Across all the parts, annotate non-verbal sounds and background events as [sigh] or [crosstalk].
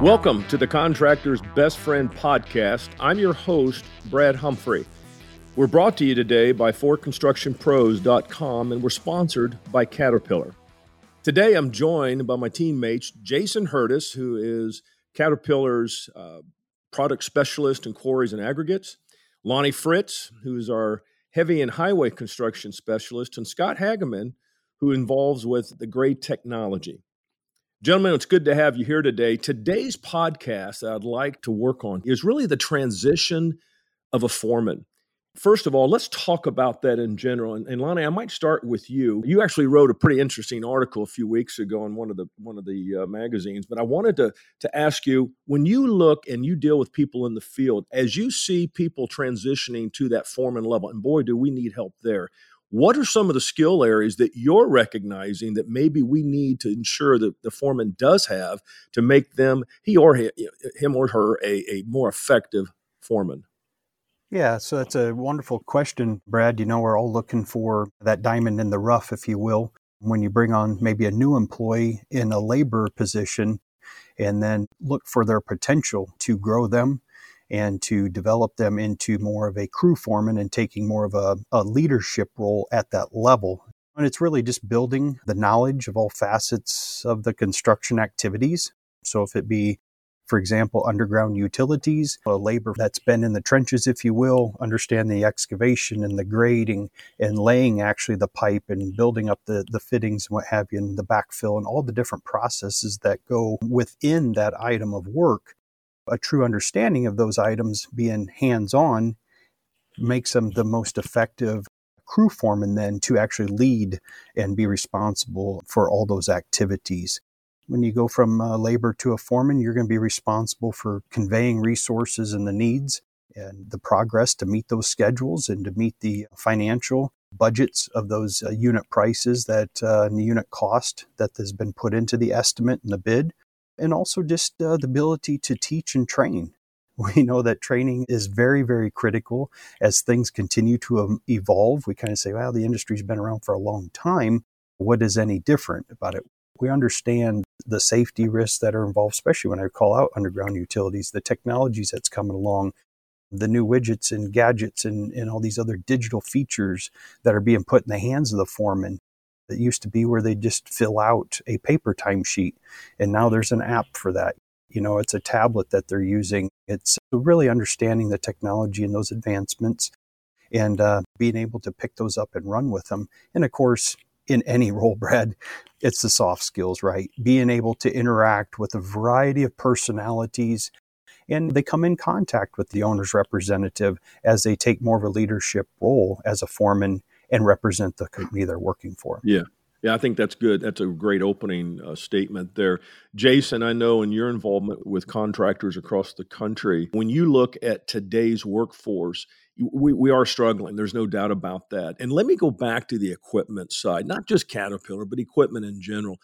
Welcome to the Contractor's Best Friend podcast. I'm your host, Brad Humphrey. We're brought to you today by ForConstructionPros.com and we're sponsored by Caterpillar. Today I'm joined by my teammates, Jason Hurtis, who is Caterpillar's uh, product specialist in quarries and aggregates, Lonnie Fritz, who is our heavy and highway construction specialist, and Scott Hageman, who involves with the grade technology. Gentlemen, it's good to have you here today. Today's podcast that I'd like to work on is really the transition of a foreman. First of all, let's talk about that in general. And, and Lonnie, I might start with you. You actually wrote a pretty interesting article a few weeks ago in one of the one of the uh, magazines. But I wanted to to ask you when you look and you deal with people in the field, as you see people transitioning to that foreman level, and boy, do we need help there. What are some of the skill areas that you're recognizing that maybe we need to ensure that the foreman does have to make them, he or he, him or her, a, a more effective foreman? Yeah, so that's a wonderful question, Brad. You know, we're all looking for that diamond in the rough, if you will, when you bring on maybe a new employee in a labor position and then look for their potential to grow them and to develop them into more of a crew foreman and taking more of a, a leadership role at that level. And it's really just building the knowledge of all facets of the construction activities. So if it be for example, underground utilities, a labor that's been in the trenches, if you will, understand the excavation and the grading and laying actually the pipe and building up the, the fittings and what have you, and the backfill and all the different processes that go within that item of work a true understanding of those items, being hands on, makes them the most effective crew foreman then to actually lead and be responsible for all those activities. When you go from uh, labor to a foreman, you're going to be responsible for conveying resources and the needs and the progress to meet those schedules and to meet the financial budgets of those uh, unit prices that uh, and the unit cost that has been put into the estimate and the bid and also just uh, the ability to teach and train. [laughs] We know that training is very, very critical as things continue to um, evolve. We kind of say, well, the industry's been around for a long time. What is any different about it? We understand the safety risks that are involved, especially when I call out underground utilities, the technologies that's coming along, the new widgets and gadgets and, and all these other digital features that are being put in the hands of the foreman it used to be where they just fill out a paper timesheet, and now there's an app for that. You know, it's a tablet that they're using. It's really understanding the technology and those advancements and uh, being able to pick those up and run with them. And of course, in any [laughs] role, Brad, it's the soft skills, right? Being able to interact with a variety of personalities. And they come in contact with the owner's representative as they take more of a leadership role as a foreman and represent the company they're working for. Yeah. Yeah, I think that's good. That's a great opening uh, statement there. Jason, I know in your involvement with contractors across the country, when you look at today's workforce, we, we are struggling. There's no doubt about that. And let me go back to the equipment side, not just Caterpillar, but equipment in general.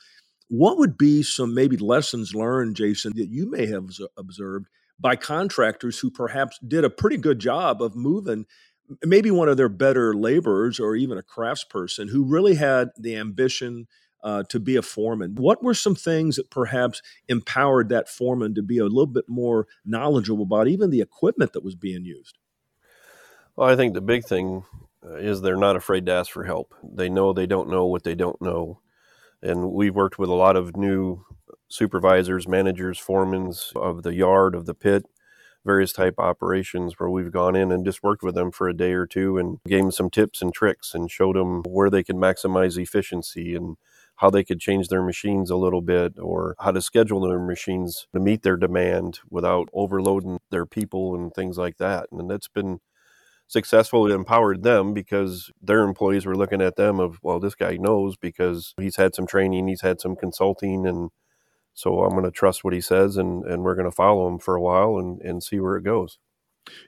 What would be some maybe lessons learned, Jason, that you may have observed by contractors who perhaps did a pretty good job of moving maybe one of their better laborers or even a craftsperson who really had the ambition uh, to be a foreman. What were some things that perhaps empowered that foreman to be a little bit more knowledgeable about even the equipment that was being used? Well, I think the big thing uh, is they're not afraid to ask for help. They know they don't know what they don't know. And we've worked with a lot of new supervisors, managers, foremen of the yard, of the pit, various type operations where we've gone in and just worked with them for a day or two and gave them some tips and tricks and showed them where they can maximize efficiency and how they could change their machines a little bit or how to schedule their machines to meet their demand without overloading their people and things like that. And that's been successful. It empowered them because their employees were looking at them of, well, this guy knows because he's had some training, he's had some consulting and so I'm going to trust what he says, and and we're going to follow him for a while and and see where it goes.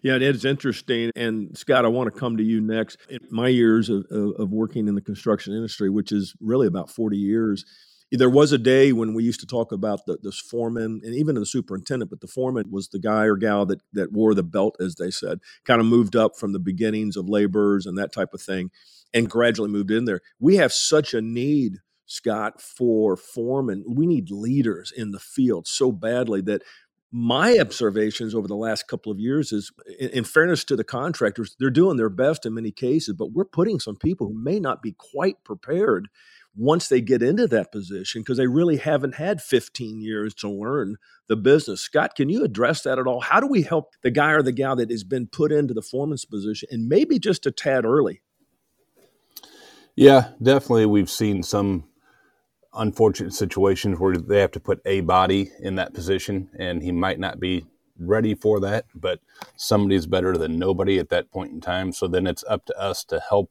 Yeah, it is interesting. And Scott, I want to come to you next. In my years of, of, working in the construction industry, which is really about 40 years, there was a day when we used to talk about the, this foreman and even the superintendent, but the foreman was the guy or gal that, that wore the belt, as they said, kind of moved up from the beginnings of laborers and that type of thing and gradually moved in there. We have such a need Scott, for foremen. We need leaders in the field so badly that my observations over the last couple of years is in, in, fairness to the contractors they're doing their best in many cases but we're putting some people who may not be quite prepared once they get into that position because they really haven't had 15 years to learn the business scott can you address that at all how do we help the guy or the gal that has been put into the foreman's position and maybe just a tad early yeah definitely we've seen some unfortunate situations where they have to put a body in that position and he might not be ready for that, but somebody's better than nobody at that point in time. So then it's up to us to help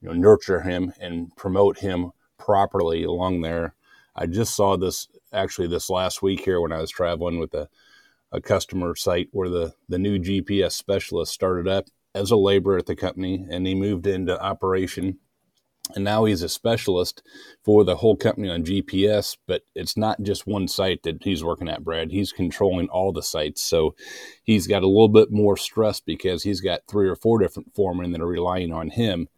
you know nurture him and promote him properly along there. I just saw this actually this last week here when I was traveling with a, a customer site where the, the new GPS specialist started up as a laborer at the company and he moved into operation and now he's a specialist for the whole company on GPS. But it's not just one site that he's working at, Brad. He's controlling all the sites, so he's got a little bit more stress because he's got three or four different foremen that are relying on him.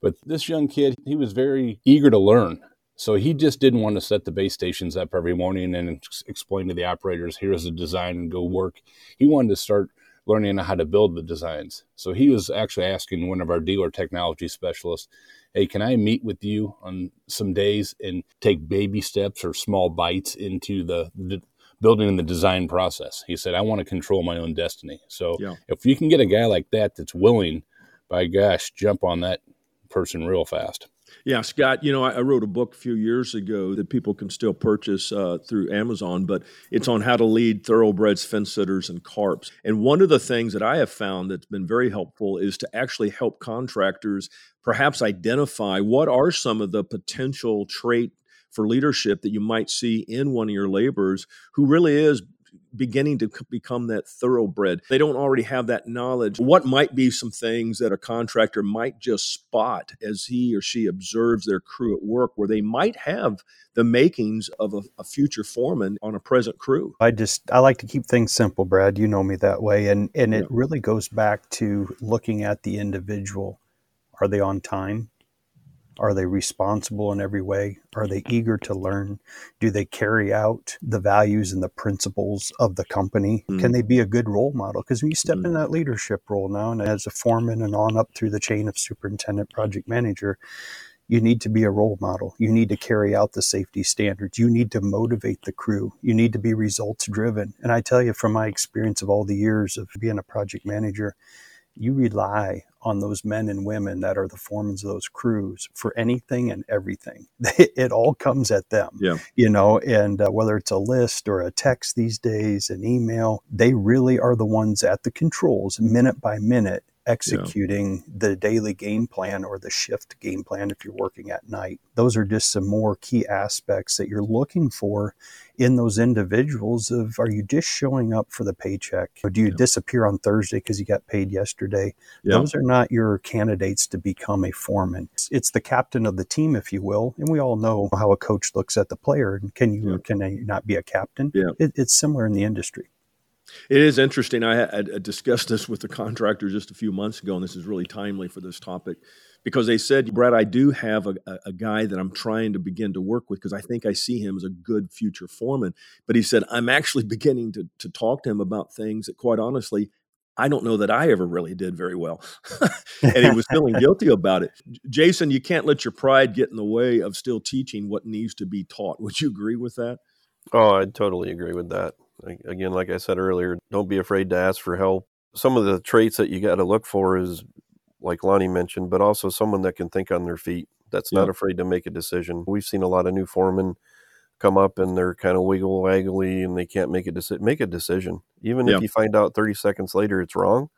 But this young kid, he was very eager to learn. So he just didn't want to set the base stations up every morning and explain to the operators, here's the design and go work. He wanted to start learning how to build the designs. So he was actually asking one of our dealer technology specialists, hey, can I meet with you on some days and take baby steps or small bites into the, the building and the design process? He said, I want to control my own destiny. So yeah. if you can get a guy like that that's willing, by gosh, jump on that person real fast. Yeah, Scott, you know, I, I, wrote a book a few years ago that people can still purchase uh, through Amazon, but it's on how to lead thoroughbreds, fence sitters, and carps. And one of the things that I have found that's been very helpful is to actually help contractors perhaps identify what are some of the potential trait for leadership that you might see in one of your laborers who really is beginning to become that thoroughbred. They don't already have that knowledge. What might be some things that a contractor might just spot as he or she observes their crew at work where they might have the makings of a, a future foreman on a present crew? I just I like to keep things simple, Brad. You know me that way. And and it yeah. really goes back to looking at the individual. Are they on time? Are they responsible in every way? Are they eager to learn? Do they carry out the values and the principles of the company? Mm. Can they be a good role model? Because when you step mm. in that leadership role now, and as a foreman and on up through the chain of superintendent, project manager, you need to be a role model. You need to carry out the safety standards. You need to motivate the crew. You need to be results driven. And I tell you, from my experience of all the years of being a project manager, you rely on those men and women that are the foremen of those crews for anything and everything. [laughs] it all comes at them, yeah. you know, and uh, whether it's a list or a text these days, an email, they really are the ones at the controls minute by minute executing yeah. the daily game plan or the shift game plan if you're working at night. Those are just some more key aspects that you're looking for in those individuals of are you just showing up for the paycheck or do you yeah. disappear on Thursday because you got paid yesterday? Yeah. Those are not your candidates to become a foreman. It's, the captain of the team if you will, and we all know how a coach looks at the player. And can you or can they not be a captain? Yeah. It, it's similar in the industry. It is interesting. I had uh, discussed this with the contractor just a few months ago, and this is really timely for this topic because they said, Brad, I do have a, a guy that I'm trying to begin to work with because I think I see him as a good future foreman. But he said, I'm actually [laughs] beginning to, to talk to him about things that, quite honestly, I don't know that I ever really did very well. [laughs] and he was feeling [laughs] guilty about it. Jason, you can't let your pride get in the way of still teaching what needs to be taught. Would you agree with that? Oh, I totally agree with that again, like I said earlier, don't be afraid to ask for help. Some of the traits that you got to look for is, like Lonnie mentioned, but also someone that can think on their feet, that's not afraid to make a decision. We've seen a lot of new foremen come up and they're kind of wiggle waggly and they can't make a decision. Make a decision, even if you find out 30 seconds later it's wrong,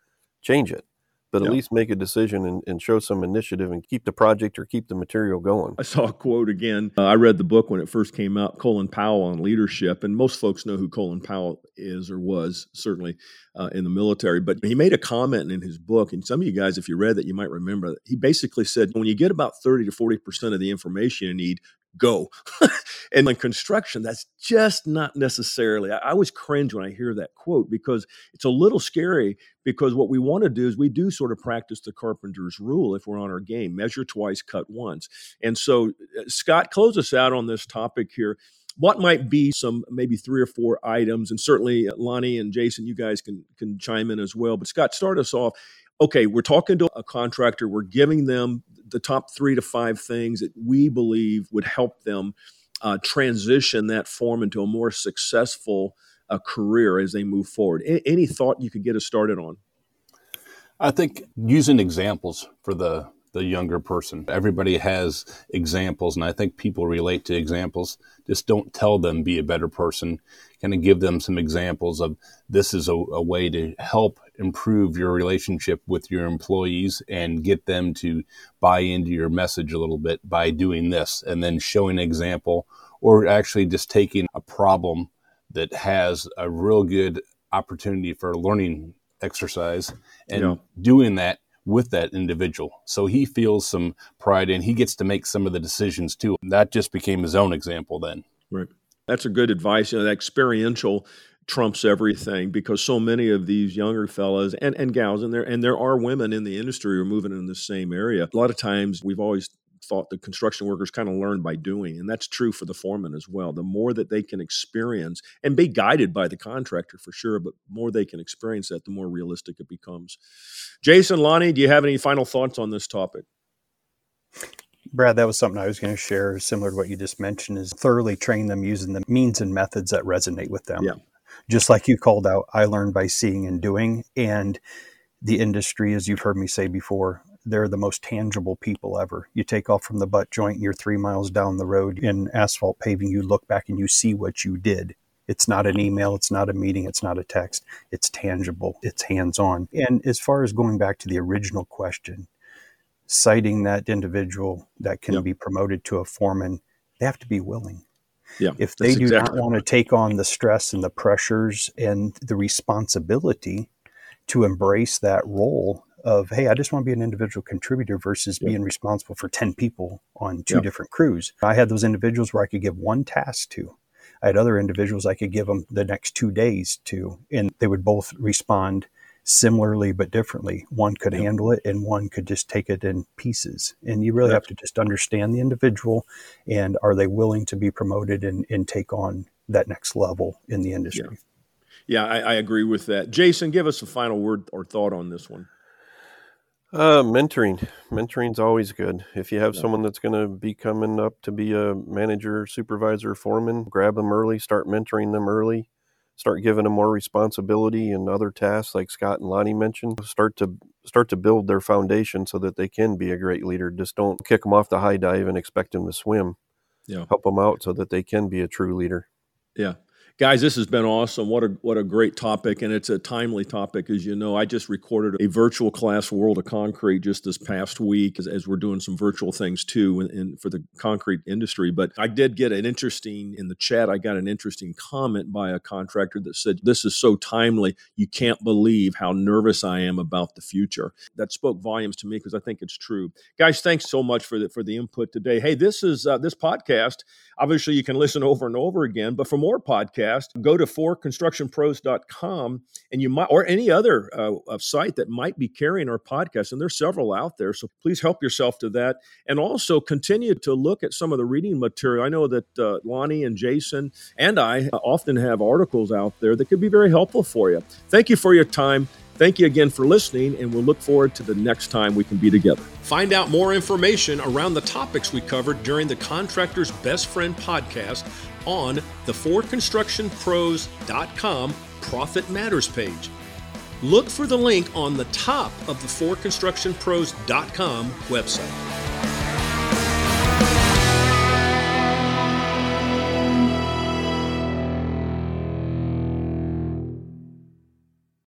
change it but at least make a decision and, and, show some initiative and keep the project or keep the material going. I saw a quote again. Uh, I read the book when it first came out, Colin Powell on leadership, and most folks know who Colin Powell is or was, certainly uh, in the military. But he made a comment in his book, and some of you guys, if you read that, you might remember that he basically said, when you get about 30 to 40% of the information you need, go. [laughs] and in construction, that's just not necessarily. I, I always cringe when I hear that quote because it's a little scary. Because what we want to do is we do sort of practice the carpenter's rule if we're on our game measure twice, cut once. And so, uh, Scott, close us out on this topic here what might be some maybe three or four items and certainly uh, lonnie and jason you guys can can chime in as well but scott start us off okay we're talking to a contractor we're giving them the top three to five things that we believe would help them uh, transition that form into a more successful uh, career as they move forward a- any thought you could get us started on i think using examples for the the younger person. Everybody has examples, and I think people relate to examples. Just don't tell them be a better person. Kind of give them some examples of this is a, a, way to help improve your relationship with your employees and get them to buy into your message a little bit by doing this and then showing an example or actually just taking a problem that has a real good opportunity for a learning exercise and yeah. doing that with that individual. So he feels some pride and he gets to make some of the decisions too. That just became his own example then. Right. That's a good advice. You know, that experiential trumps everything because so many of these younger fellas and, and gals and there and there are women in the industry who are moving in the same area. A lot of times we've always thought the construction workers kind of learn by doing. And that's true for the foreman as well. The more that they can experience and be guided by the contractor for sure, but more they can experience that, the more realistic it becomes. Jason, Lonnie, do you have any final thoughts on this topic? Brad, that was something I was going to share, similar to what you just mentioned, is thoroughly train them using the means and methods that resonate with them. Yeah. Just like you called out, I learned by seeing and doing. And the industry, as you've heard me say before, they're the most tangible people ever. You take off from the butt joint and you're three miles down the road in asphalt paving. You look back and you see what you did. It's not an email, it's not a meeting, it's not a text. It's tangible, it's hands on. And as far as going back to the original question, sighting that individual that can yep. be promoted to a foreman, they have to be willing. Yeah, if they do exactly not want to take on the stress and the pressures and the responsibility to embrace that role, of hey i just want to be an individual contributor versus yep. being responsible for 10 people on two yep. different crews i had those individuals where i could give one task to i had other individuals i could give them the next two days to and they would both respond similarly but differently one could yep. handle it and one could just take it in pieces and you really have to just understand the individual and are they willing to be promoted and, and take on that next level in the industry yeah. Yeah, I, I, agree with that. Jason, give us a final word or thought on this one. Uh, mentoring. Mentoring's always good. If you have yeah. someone that's going to be coming up to be a manager, supervisor, foreman, grab them early, start mentoring them early, start giving them more responsibility and other tasks like Scott and Lonnie mentioned. Start to start to build their foundation so that they can be a great leader. Just don't kick them off the high dive and expect them to swim. Yeah. Help them out so that they can be a true leader. Yeah guys this has been awesome. What a what a great topic and it's a timely topic as you know. I just recorded a virtual class world of concrete just this past week as, as we're doing some virtual things too in, in, for the concrete industry. But i did get an interesting in the chat i got an interesting comment by a contractor that said this is so timely you can't believe how nervous i am about the future. That spoke volumes to me because i think it's true. Guys thanks so much for the for the input today. Hey this is uh, this podcast obviously you can listen over and over again but for more podcasts podcast, go to forconstructionpros.com and you might, or any other uh, site that might be carrying our podcast. And there's several out there. So please help yourself to that. And also continue to look at some of the reading material. I know that uh, Lonnie and Jason and I often have articles out there that could be very helpful for you. Thank you for your time. Thank you again for listening, and we'll look forward to the next time we can be together. Find out more information around the topics we covered during the Contractor's Best Friend podcast on the forconstructionpros.com Profit Matters page. Look for the link on the top of the forconstructionpros.com website.